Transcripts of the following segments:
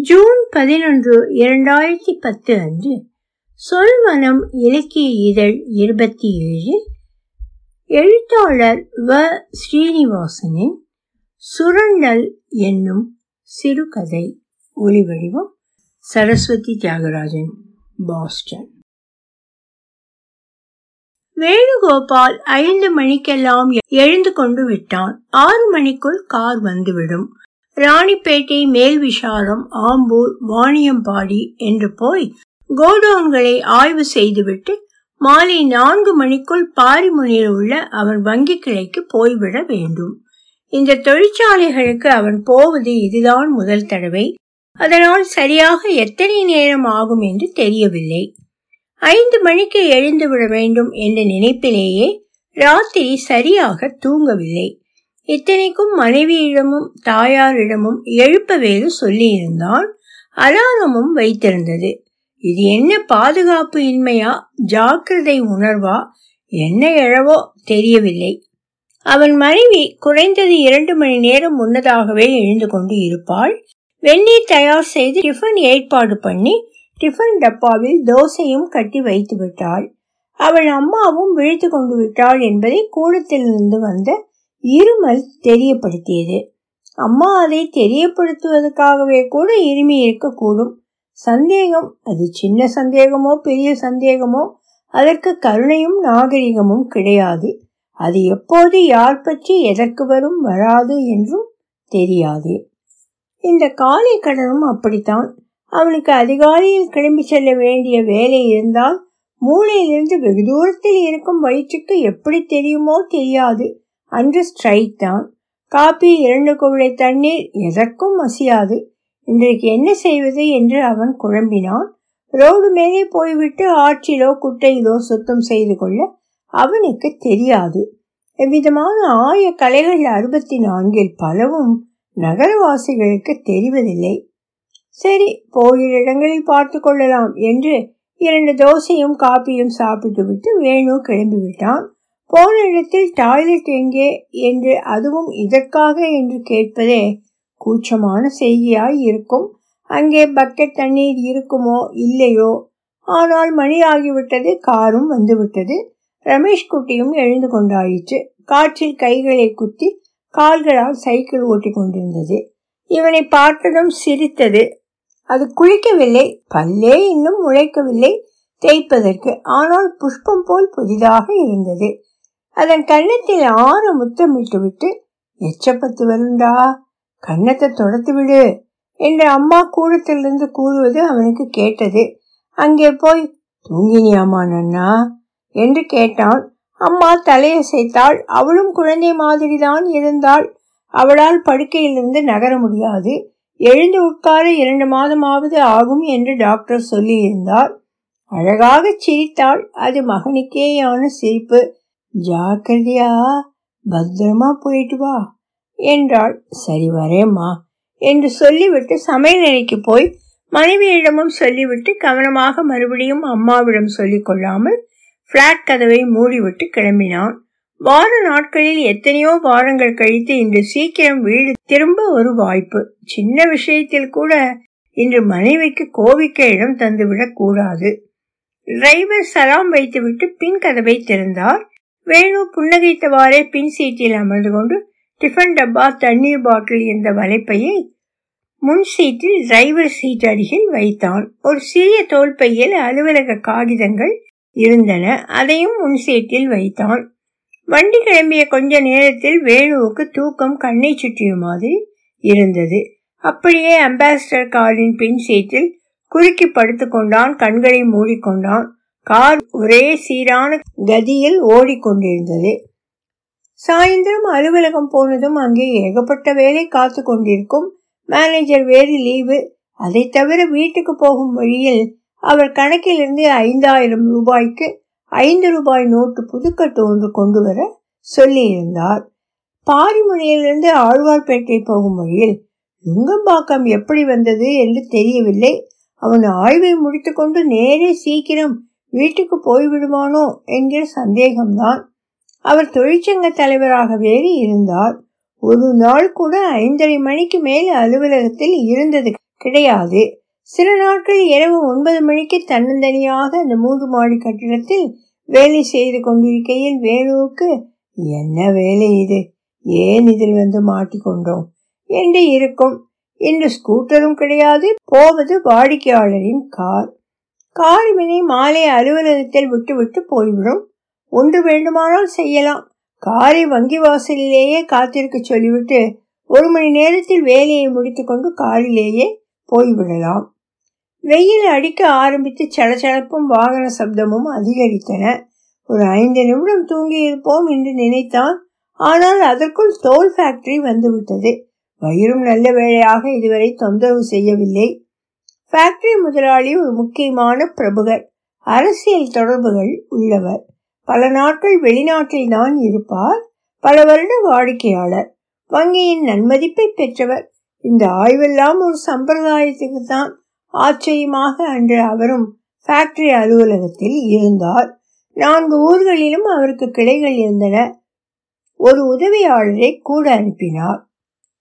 June பதினொன்று இரண்டாயிரத்தி பத்து அன்று சொல்வனம் இலக்கிய இதழ் இருபத்தி ஏழில் எழுத்தாளர் வ. ஸ்ரீனிவாசனின் சுரண்டல் என்னும் சிறுகதை ஒளிவடிவம் சரஸ்வதி தியாகராஜன் பாஸ்டன். வேணுகோபால் ஐந்து மணிக்கெல்லாம் எழுந்து கொண்டு விட்டான். ஆறு மணிக்குள் கார் வந்துவிடும். ராணிப்பேட்டை மேல் விஷாரம் ஆம்பூர் வாணியம்பாடி என்று போய் கோடவுன்களை ஆய்வு செய்துவிட்டு மாலை நான்கு மணிக்குள் பாரிமுனையில் உள்ள அவன் வங்கி கிளைக்கு போய்விட வேண்டும். இந்த தொழிற்சாலைகளுக்கு அவன் போவது இதுதான் முதல் தடவை. அதனால் சரியாக எத்தனை நேரம் ஆகும் என்று தெரியவில்லை. ஐந்து மணிக்கு எழுந்து விட வேண்டும் என்ற நினைப்பிலேயே ராத்திரி சரியாக தூங்கவில்லை. இத்தனைக்கும் மனைவியிடமும் தாயாரிடமும் எழுப்ப வேறு சொல்லியிருந்தான் அலாரமும் வைத்திருந்தது. இது என்ன பாதுகாப்பு இன்மையா ஜாக்கிரதை உணர்வா என்ன எழவோ தெரியவில்லை. அவன் மனைவி குறைந்தது இரண்டு மணி நேரம் முன்னதாகவே எழுந்து கொண்டு இருப்பாள். வெந்நீர் தயார் செய்து டிஃபன் ஏற்பாடு பண்ணி டிஃபன் டப்பாவில் தோசையும் கட்டி வைத்து விட்டாள் அவள் அம்மாவும் விழித்து கொண்டு விட்டாள் என்பதை கூடத்திலிருந்து வந்த இருமல் தெரியப்படுத்தியது. அம்மா அதை தெரியப்படுத்துவதற்காகவே கூட இருமி இருக்கக்கூடும். சந்தேகம் அது சின்ன சந்தேகமோ பெரிய சந்தேகமோ அதற்கு கருணையும் நாகரிகமும் கிடையாது. அது எப்போது யார் பற்றி எதற்கு வரும் வராது என்றும் தெரியாது. இந்த காலை கடனும் அப்படித்தான். அவனுக்கு அதிகாலையில் கிளம்பி செல்ல வேண்டிய வேலை இருந்தால் மூளையிலிருந்து வெகு தூரத்தில் இருக்கும் வயிற்றுக்கு எப்படி தெரியுமோ தெரியாது. அன்று ஸ்ட்ரைக் தான். காப்பி இரண்டு குவளை தண்ணீர் எதற்கும் மசியாது. இன்றைக்கு என்ன செய்வது என்று அவன் குழம்பினான். ரோடு மேலே போய்விட்டு ஆற்றிலோ குட்டையிலோ சுத்தம் செய்து கொள்ள அவனுக்கு தெரியாது. எவ்விதமான ஆய கலைகள் அறுபத்தி நான்கில் பலவும் நகரவாசிகளுக்கு தெரிவதில்லை. சரி போகிற இடங்களில் பார்த்து கொள்ளலாம் என்று இரண்டு தோசையும் காப்பியும் சாப்பிட்டு விட்டு வேணு கிளம்பிவிட்டான். போன இடத்தில் டாய்லெட் எங்கே என்று அதுவும் இதற்காக என்று கேட்பதே கூச்சமான செய்தியாய் இருக்கும். அங்கே பக்கெட் தண்ணீர் இருக்குமோ இல்லையோ? ஆனால் மணி ஆகிவிட்டது காரும் வந்துவிட்டது. ரமேஷ் குட்டியும் எழுந்து கொண்டாயிற்று. காற்றில் கைகளை குத்தி கால்களால் சைக்கிள் ஓட்டி கொண்டிருந்தது. இவனை பார்த்ததும் சிரித்தது. அது குளிக்கவில்லை பல்லே இன்னும் முளைக்கவில்லை தேய்ப்பதற்கு. ஆனால் புஷ்பம் போல் புதிதாக இருந்தது. அதன் கன்னத்தில் ஆற முத்தமிட்டு விட்டு எச்சப்பத்து வருண்டா? கன்னத்தை தொடத்து விடு என்று அம்மா கூடத்திலிருந்து கூறுவது அவனுக்கு கேட்டது. அங்கே போய் தூங்கினியாமா நன்னா? என்று கேட்டான். அம்மா தலையசைத்தாள் அவளும் குழந்தை மாதிரிதான் இருந்தாள். அவளால் படுக்கையிலிருந்து நகர முடியாது. எழுந்து உட்கார இரண்டு மாதமாவது ஆகும் என்று டாக்டர் சொல்லியிருந்தார். அழகாக சிரித்தாள். அது மகனுக்கேயான சிரிப்பு. ஜாக்கிரதையா பத்திரமா போயிட்டு வா என்றாள். சரி வரேம்மா என்று சொல்லிவிட்டு சமையல் அறைக்கு போய் மனைவியிடமும் சொல்லிவிட்டு கவனமாக மறுபடியும் அம்மாவிடம் சொல்லிக் கொள்ளாமல் பிளாட் கதவை மூடிவிட்டு கிளம்பினான். வார நாட்களில் எத்தனையோ வாரங்கள் கழித்து இன்று சீக்கிரம் வீடு திரும்ப ஒரு வாய்ப்பு. சின்ன விஷயத்தில் கூட இன்று மனைவிக்கு கோவிக்க இடம் தந்துவிடக் கூடாது. டிரைவர் சலாம் வைத்துவிட்டு பின் கதவை திறந்தார். வேணு புன்னகைத்தவாறே பின் சீட்டில் அமர்ந்து கொண்டு டிஃபன் டப்பா தண்ணீர் பாட்டில் இருந்த வலைப்பையை முன் சீட்டில் டிரைவர் சீட் அருகில் வைத்தான். ஒரு சிறிய தோல்பையில் அலுவலக காகிதங்கள் இருந்தன. அதையும் முன் சீட்டில் வைத்தான். வண்டி கிளம்பிய கொஞ்ச நேரத்தில் வேணுவுக்கு தூக்கம் கண்ணை சுற்றிய மாதிரி இருந்தது. அப்படியே அம்பாசிடர் காரின் பின் சீட்டில் குறுக்கி படுத்துக்கொண்டான் கண்களை மூடிக்கொண்டான். கார் ஒரே சீரான கதியில் ஓடிக்கொண்டிருந்தது. சாயந்தரம் அலுவலகம் போனதும் அங்கே ஏகப்பட்ட வேலை காத்து கொண்டிருக்கும் மேனேஜர் வேறு லீவு. அதை தவிர வீட்டுக்கு போகும் வழியில் அவர் கணக்கிலிருந்து ஐந்தாயிரம் ரூபாய்க்கு ஐந்து ரூபாய் நோட்டு புதுக்கட்டு ஒன்று கொண்டு வர சொல்லியிருந்தார். பாரிமுனையிலிருந்து ஆழ்வார்பேட்டை போகும் வழியில் லுங்கம்பாக்கம் எப்படி வந்தது என்று தெரியவில்லை. அவன் ஆய்வை முடித்துக்கொண்டு நேரே சீக்கிரம் வீட்டுக்கு போய்விடுவானோ என்கிற சந்தேகம்தான். அவர் தொழிற்சங்க தலைவராக வேறு இருந்தார். ஒரு நாள் கூட ஐந்தரை மணிக்கு மேல் அலுவலகத்தில் இருந்தது கிடையாது. சில நாட்கள் இரவு ஒன்பது மணிக்கு தன்னந்தனியாக அந்த மூன்று மாடி கட்டிடத்தில் வேலை செய்து கொண்டிருக்கையில் வேணுவுக்கு என்ன வேலை இது? ஏன் இதில் வந்து மாட்டிக்கொண்டோம் என்று இருக்கும். இன்று ஸ்கூட்டரும் கிடையாது. போவது வாடிக்கையாளரின் கார். காரிமினி மாலை அலுவலகத்தில் விட்டுவிட்டு போய்விடும். ஒன்று வேண்டுமானால் செய்யலாம். காரை வங்கி வாசலிலேயே காத்திருக்க சொல்லிவிட்டு ஒரு மணி நேரத்தில் வேலையை முடித்துக்கொண்டு காரிலேயே போய்விடலாம். வெயில் அடிக்க ஆரம்பித்து சலச்சலப்பும் வாகன சப்தமும் அதிகரித்தன. ஒரு ஐந்து நிமிடம் தூங்கி இருப்போம் என்று நினைத்தான். ஆனால் அதற்குள் தோல் ஃபேக்டரி வந்துவிட்டது. வயிறும் நல்ல வேளையாக இதுவரை தொந்தரவு செய்யவில்லை. ஃபேக்டரி முதலாளி ஒரு முக்கியமான பிரபுகர் அரசியல் தொடர்புகள் உள்ளவர். பல நாட்கள் வெளிநாட்டில் தான் இருப்பார். பல வருட வாடிக்கையாளர். வங்கியின் நன்மதிப்பை பெற்றவர். இந்த ஆய்வெல்லாம் ஒரு சம்பிரதாயத்துக்கு தான் ஆச்சரியமாக அன்று அவரும் ஃபேக்டரி அலுவலகத்தில் இருந்தார். நான்கு ஊர்களிலும் அவருக்கு கிளைகள் இருந்தன. ஒரு உதவியாளரை கூட அனுப்பினார்.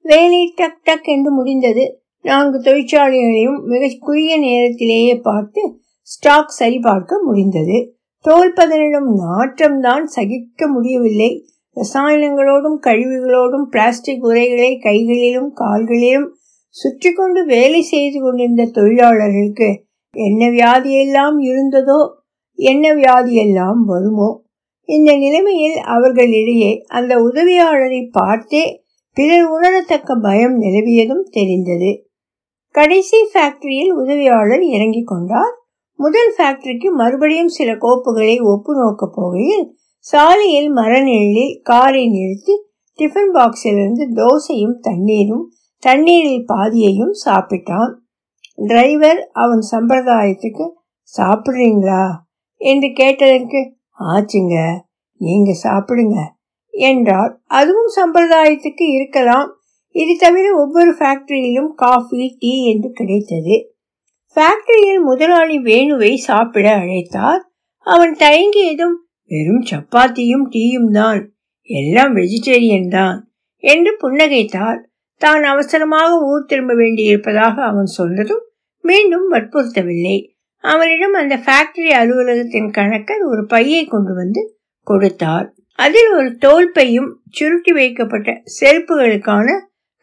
வேலை டக் டக் என்று முடிந்தது. நான்கு தொழிற்சாலைகளையும் மிக குறுகிய நேரத்திலேயே பார்த்து ஸ்டாக் சரிபார்க்க முடிந்தது. தோல்பதனிடம் நாற்றம்தான் சகிக்க முடியவில்லை. ரசாயனங்களோடும் கழிவுகளோடும் பிளாஸ்டிக் உரைகளை கைகளிலும் கால்களிலும் சுற்றி கொண்டு வேலை செய்து கொண்டிருந்த தொழிலாளர்களுக்கு என்ன வியாதியெல்லாம் இருந்ததோ என்ன வியாதியெல்லாம் வருமோ இந்த நிலைமையில் அவர்களிடையே அந்த உதவியாளரை பார்த்தே பிறர் உணரத்தக்க பயம் நிலவியதும் தெரிந்தது. கடைசி ஃபேக்டரியில் உதவியாளர் இறங்கிக் கொண்டார். முதல் ஃபேக்டரிக்கு மறுபடியும் சில கோப்புகளை ஒப்பு நோக்க போகையில் சாலையில் மரநிழலில் காரை நிறுத்தி டிஃபன் பாக்ஸிலிருந்து தோசையும் தண்ணீரும் தண்ணீரில் பாதியையும் சாப்பிட்டான். டிரைவர் அவன் சம்பிரதாயத்துக்கு சாப்பிட்றீங்களா? என்று கேட்டதற்கு ஆச்சுங்க நீங்க சாப்பிடுங்க என்றார். அதுவும் சம்பிரதாயத்துக்கு இருக்கலாம் இது தவிர ஒவ்வொரு ஃபேக்டரியிலும் காஃபி டீ என்று கிடைத்தது. ஃபேக்டரியில் முதலாளி வேணுவை சாப்பிட அழைத்தார். அவன் தயங்கியதும் வெறும் சப்பாத்தியும் டீயும் தான். எல்லாம் வெஜிடேரியன் தான் என்று புன்னகைத்தார் தான் அவசரமாக ஊர் திரும்ப வேண்டியிருப்பதாக அவன் சொன்னதும் மீண்டும் வற்புறுத்தவில்லை. அவனிடம் அந்த ஃபேக்டரி அலுவலகத்தின் கணக்கர் ஒரு பையை கொண்டு வந்து கொடுத்தார். அதில் ஒரு தோல் பையும் சுருட்டி வைக்கப்பட்ட செருப்புகளுக்கான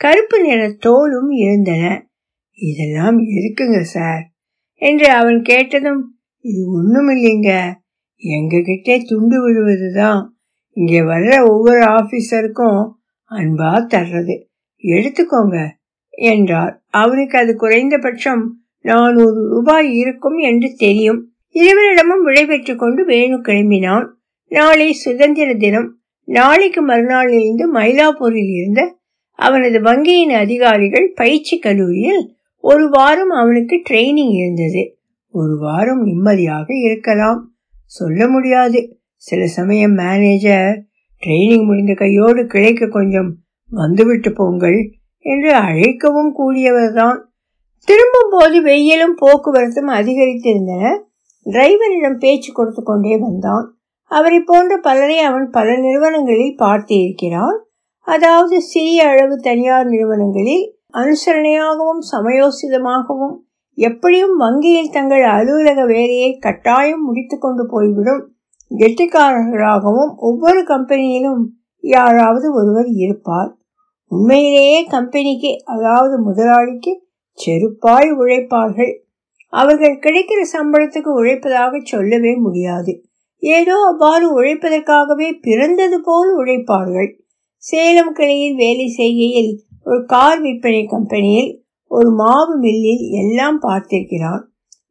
கருப்பு நிற தோலும் இருந்தன. இதெல்லாம் இருக்குங்க சார் என்று அவன் கேட்டதும் இது ஒண்ணும் இல்லைங்க எங்க கிட்டே துண்டு விழுவதுதான். இங்கே வர்ற ஒவ்வொரு ஆபீசருக்கும் அன்பா தர்றது. எடுத்துக்கோங்க என்றார். அவனுக்கு அது குறைந்தபட்சம் நானூறு ரூபாய் இருக்கும் என்று தெரியும். இருவரிடமும் விடைபெற்றுக் கொண்டு வேணு கிளம்பினான். நாளை சுதந்திர தினம். நாளைக்கு மறுநாளிலிருந்து மயிலாப்பூரில் இருந்த அவனது வங்கியின் அதிகாரிகள் பயிற்சி கல்லூரியில் ஒரு வாரம் அவனுக்கு ட்ரைனிங் இருந்தது. ஒரு வாரம் நிம்மதியாக இருக்கலாம். சொல்ல முடியாது. சில சமயம் மேனேஜர் ட்ரைனிங் முடிந்த கையோடு கிளைக்கு கொஞ்சம் வந்துவிட்டு போங்கள் என்று அழைக்கவும் கூடியவர்தான். திரும்பும் போது வெயிலும் போக்குவரத்தும் அதிகரித்திருந்தன. டிரைவரிடம் பேச்சு கொடுத்து கொண்டே வந்தான். அவரை போன்ற பலரை அவன் பல நிறுவனங்களில் பார்த்து இருக்கிறான் அதாவது சிறிய அளவு தனியார் நிறுவனங்களில் அனுசரணையாகவும் சமயோசிதமாகவும் எப்படியும் வங்கியில் தங்கள் அலுவலக வேலையை கட்டாயம் முடித்து கொண்டு போய்விடும் கெட்டிக்காரர்களாகவும் ஒவ்வொரு கம்பெனியிலும் யாராவது ஒருவர் இருப்பார். உண்மையிலேயே கம்பெனிக்கு அதாவது முதலாளிக்கு செருப்பாய் உழைப்பார்கள். அவர்கள் கிடைக்கிற சம்பளத்துக்கு உழைப்பதாக சொல்லவே முடியாது. ஏதோ அவ்வாறு உழைப்பதற்காகவே பிறந்தது போல் உழைப்பார்கள். சேலம் கிளையில் வேலை செய்கையில் ஒரு கார் விற்பனை கம்பெனியில் ஒரு மாவு மில்லில் எல்லாம் பார்த்திருக்கிறான்.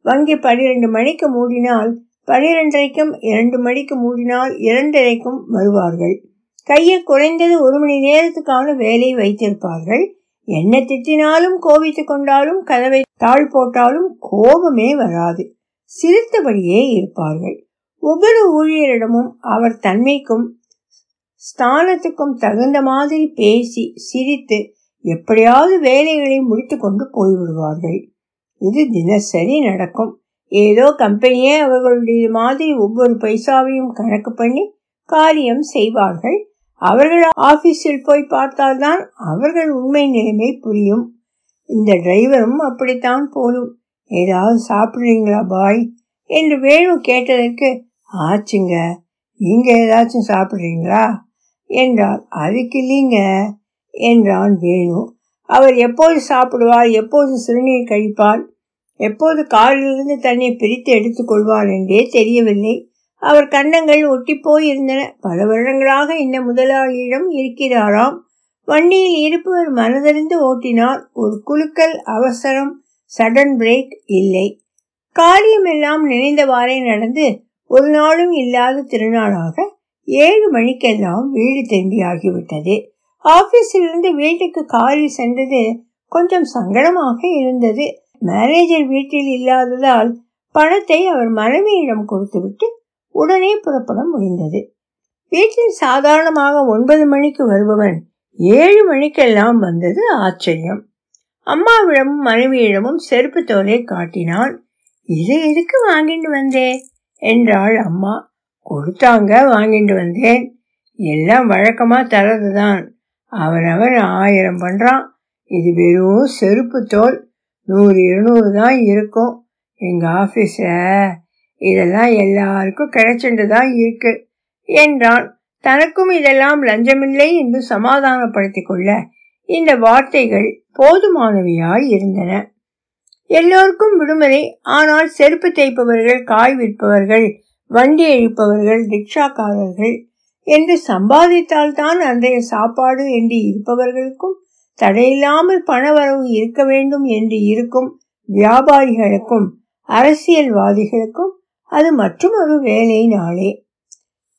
வங்கி பனிரெண்டு மணிக்கு மூடினால் பனிரெண்டரைக்கும் இரண்டு மணிக்கு மூடினால் இரண்டரைக்கும் வருவார்கள். கையில் குறைந்தது ஒரு மணி நேரத்துக்கான வேலை வைத்திருப்பார்கள். என்ன திட்டினாலும் கோவித்து கொண்டாலும் கதவை தாழ் போட்டாலும் கோபமே வராது. சிரித்தபடியே இருப்பார்கள். ஒவ்வொரு ஊழியரிடமும் அவர் தன்மைக்கும் ஸ்தானத்துக்கும் தகுந்த மாதிரி பேசி சிரித்து எப்படியாவது வேலைகளை முடித்து கொண்டு போய்விடுவார்கள். இது தினசரி நடக்கும். ஏதோ கம்பெனியே அவர்களுடைய மாதிரி ஒவ்வொரு பைசாவையும் கணக்கு பண்ணி காரியம் செய்வார்கள். அவர்கள் ஆபீஸில் போய் பார்த்தால்தான் அவர்கள் உண்மை நிலைமை புரியும். இந்த டிரைவரும் அப்படித்தான் போலும். ஏதாவது சாப்பிடுறீங்களா பாய்? என்று வேணு கேட்டதற்கு ஆச்சுங்க நீங்க ஏதாச்சும் சாப்பிடுறீங்களா? என்றார் அதுக்கு இல்லைங்க என்றான் வேணு. அவர் எப்போது சாப்பிடுவார் எப்போது சிறுநீர் கழிப்பார் எப்போது காலிலிருந்து தன்னை பிரித்து எடுத்துக்கொள்வார் என்றே தெரியவில்லை. அவர் கன்னங்கள் ஒட்டி போயிருந்தன. பல வருடங்களாக இந்த முதலாளியிடம் இருக்கிறாராம். வண்டியில் இருப்பவர் மனதறிந்து ஓட்டினார். ஒரு குலுக்கல் அவசரம் சடன் பிரேக் இல்லை. காரியமெல்லாம் நினைந்தவாறே நடந்து ஒரு நாளும் இல்லாத திருநாளாக ஏழு மணிக்கெல்லாம் வீடு திரும்பியாகிவிட்டது ஆபீஸிலிருந்து வீட்டுக்கு காரில் சென்றது கொஞ்சம் சங்கடமாக இருந்தது. மேனேஜர் வீட்டில் இல்லாததால் பணத்தை அவர் மனைவியிடம் கொடுத்துவிட்டு உடனே புறப்பட முடிந்தது. வீட்டில் சாதாரணமாக ஒன்பது மணிக்கு வருபவன் ஏழு மணிக்கெல்லாம் வந்தது ஆச்சரியம். அம்மாவிடமும் மனைவியிடமும் செருப்பு தோலை காட்டினான். இது எதுக்கு வாங்கிட்டு வந்தே? என்றாள் அம்மா. கொடுத்தாங்க வாங்கிட்டு வந்தேன். எல்லாம் வழக்கமா தரதுதான். அவனவன் ஆயிரம் பண்றான். இது வெறும் செருப்பு தோல். நூறு இருநூறு தான் இருக்கும். எங்க ஆபீஸ்ல இதெல்லாம் எல்லாருக்கும் கிடைச்சிட்டு தான் இருக்கு என்றான். தனக்கும் இதெல்லாம் லஞ்சமில்லை என்று சமாதானப்படுத்திக் கொள்ள இந்த வார்த்தைகள் போதுமானவையாய் இருந்தன. எல்லோருக்கும் விடுமுறை. ஆனால் செருப்பு தேய்ப்பவர்கள் காய் விற்பவர்கள் வண்டி இழுப்பவர்கள் ரிக்ஷாக்காரர்கள் என்று சம்பாதித்தால் தான் அன்றைய சாப்பாடு என்று இருப்பவர்களுக்கும் தடையில்லாமல் பணவரவு இருக்க வேண்டும் என்று இருக்கும் வியாபாரிகளுக்கும் அரசியல்வாதிகளுக்கும் அது மற்றும் ஒரு வேலை நாளே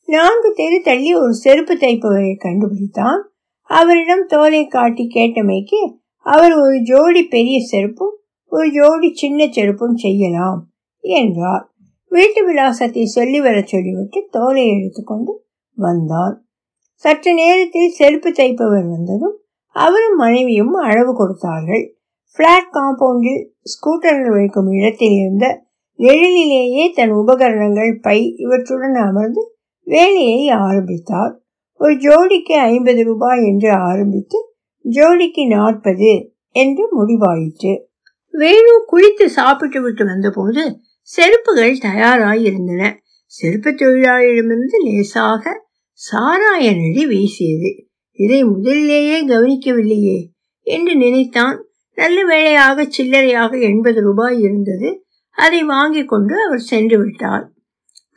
நான்கு தெரு தள்ளி ஒரு செருப்பு தைப்பவரை கண்டுபிடித்தான். அவரிடம் தோலை காட்டி கேட்டமைக்கு அவர் ஒரு ஜோடி பெரிய செருப்பும் ஒரு ஜோடி சின்ன செருப்பும் செய்யலாம் என்றார். வீட்டு விலாசத்தை சொல்லி வர சொல்லிவிட்டு தோலை எடுத்துக்கொண்டு வந்தான். சற்று நேரத்தில் செருப்பு தைப்பவர் வந்ததும் அவரும் மனைவியும் அளவு கொடுத்தார்கள். பிளாட் காம்பவுண்டில் ஸ்கூட்டர்கள் வைக்கும் இடத்தில் இருந்த நிழலிலேயே தன் உபகரணங்கள் பை இவற்றுடன் அமர்ந்து வேலையை ஆரம்பித்தார். ஒரு ஜோடிக்கு ஐம்பது ரூபாய் என்று ஆரம்பித்து ஜோடிக்கு நாற்பது என்று முடிவாயிற்று. வேணு குளித்து சாப்பிட்டு விட்டு வந்தபோது செருப்புகள் தயாராயிருந்தன. செருப்பு தொழிலாளியிடமிருந்து லேசாக சாராய நடி வீசியது. இதை முதலிலேயே கவனிக்கவில்லையே என்று நினைத்தான். நல்ல வேளையாக சில்லறையாக எண்பது ரூபாய் இருந்தது. அதை வாங்கி கொண்டு அவர் சென்று விட்டார்.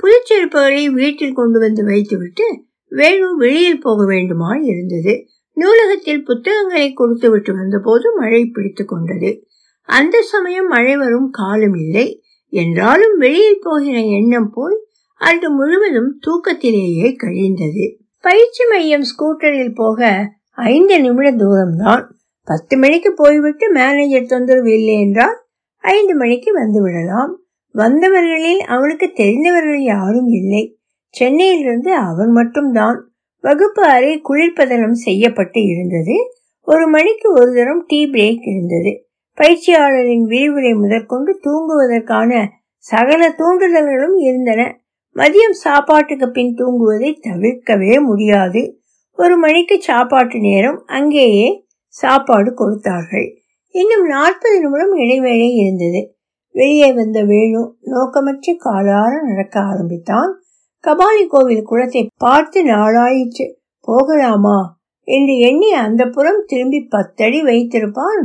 புதுச்செருப்புகளை வீட்டில் கொண்டு வந்து வைத்துவிட்டு வேணு வெளியில் போக வேண்டுமா இருந்தது. நூலகத்தில் புத்தகங்களை கொடுத்து விட்டு வந்தபோது மழை பிடித்து கொண்டது. அந்த சமயம் மழை வரும் காலம் இல்லை. என்றாலும் வெளியில் போகிற எண்ணம் போய் அன்று முழுவதும் தூக்கத்திலேயே கழிந்தது. பயிற்சி மையம் ஸ்கூட்டரில் போக ஐந்து நிமிட தூரம்தான். பத்து மணிக்கு போய்விட்டு மேனேஜர் தொந்தரவு இல்லை என்றால் ஐந்து மணிக்கு வந்து விடலாம். வந்தவர்களில் அவனுக்கு தெரிந்தவர்கள் யாரும் இல்லை. சென்னையிலிருந்து அவன் மட்டும்தான். வகுப்பு அறை குளிர்பதனம் செய்யப்பட்டு இருந்தது. ஒரு மணிக்கு ஒரு தரம் டீ பிரேக் இருந்தது. பயிற்சியாளரின் விரிவுரை முதற்கொண்டு தூங்குவதற்கான சகல தூண்டுதல்களும் இருந்தன. மதியம் சாப்பாட்டுக்கு பின் தூங்குவதை தவிர்க்கவே முடியாது. ஒரு மணிக்கு சாப்பாட்டு நேரம் அங்கேயே சாப்பாடு கொடுத்தார்கள். இன்னும் நாற்பது நிமிடம் இடைவேளை இருந்தது. வெளியே வந்த வேணு நோக்கமற்ற காலார நடக்க ஆரம்பித்தான். கபாலி கோவில் குளத்தை பார்த்து நாளாயிற்று. போகலாமா? என்று எண்ணி அந்த புறம் திரும்பி பத்தடி வைத்திருப்பான்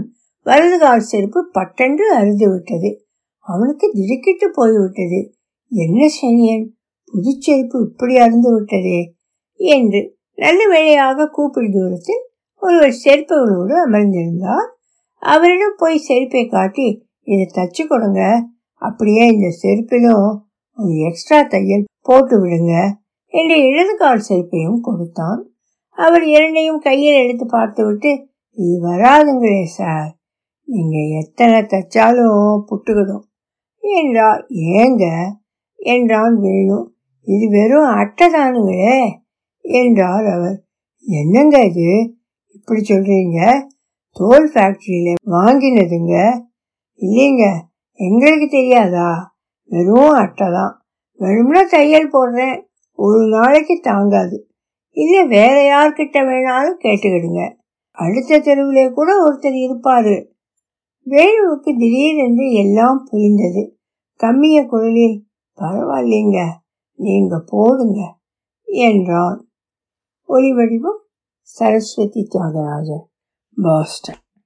வலதுகால் செருப்பு பட்டென்று அறுந்து விட்டது அவனுக்கு திடுக்கிட்டு போய்விட்டது. என்ன சனியன் புதுச்செருப்பு இப்படி அறுந்து விட்டதே என்று நல்ல வேளையாக கூப்பிடு தூரத்தில் ஒருவர் செருப்புகளோடு அமர்ந்திருந்தார். அவரிடம் போய் செருப்பை காட்டி இதை தச்சு கொடுங்க. அப்படியே இந்த செருப்பிலும் ஒரு எக்ஸ்ட்ரா தையல் போட்டு விடுங்க என்று இடது கால் செருப்பையும் கொடுத்தான். அவர் இரண்டையும் கையில் எடுத்து பார்த்துவிட்டு இது வராதுங்களே சார். நீங்க எத்தனை தைச்சாலும் புட்டுக்கிடும் என்றார் ஏங்க? என்றான் வேணு. இது வெறும் அட்டை தானுங்களே என்றார் அவர். என்னங்க இது? இப்படி சொல்றீங்க? தோல் ஃபேக்டரியில வாங்கினதுங்க? இல்லைங்க எங்களுக்கு தெரியாதா? வெறும் அட்டை தான். வெறும்னா தையல் போடுறேன் ஒரு நாளைக்கு தாங்காது. இல்லை வேற யார்கிட்ட வேணாலும் கேட்டுக்கிடுங்க. அடுத்த தெருவிலே கூட ஒருத்தர் இருப்பாரு. வேணுவுக்கு திடீரென்று எல்லாம் புரிந்தது. கம்மிய குரலில் பரவாயில்லைங்க நீங்க போடுங்க என்றான். ஒலி வடிவம் சரஸ்வதி தியாகராஜன் பாஸ்டன்.